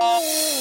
Whoa.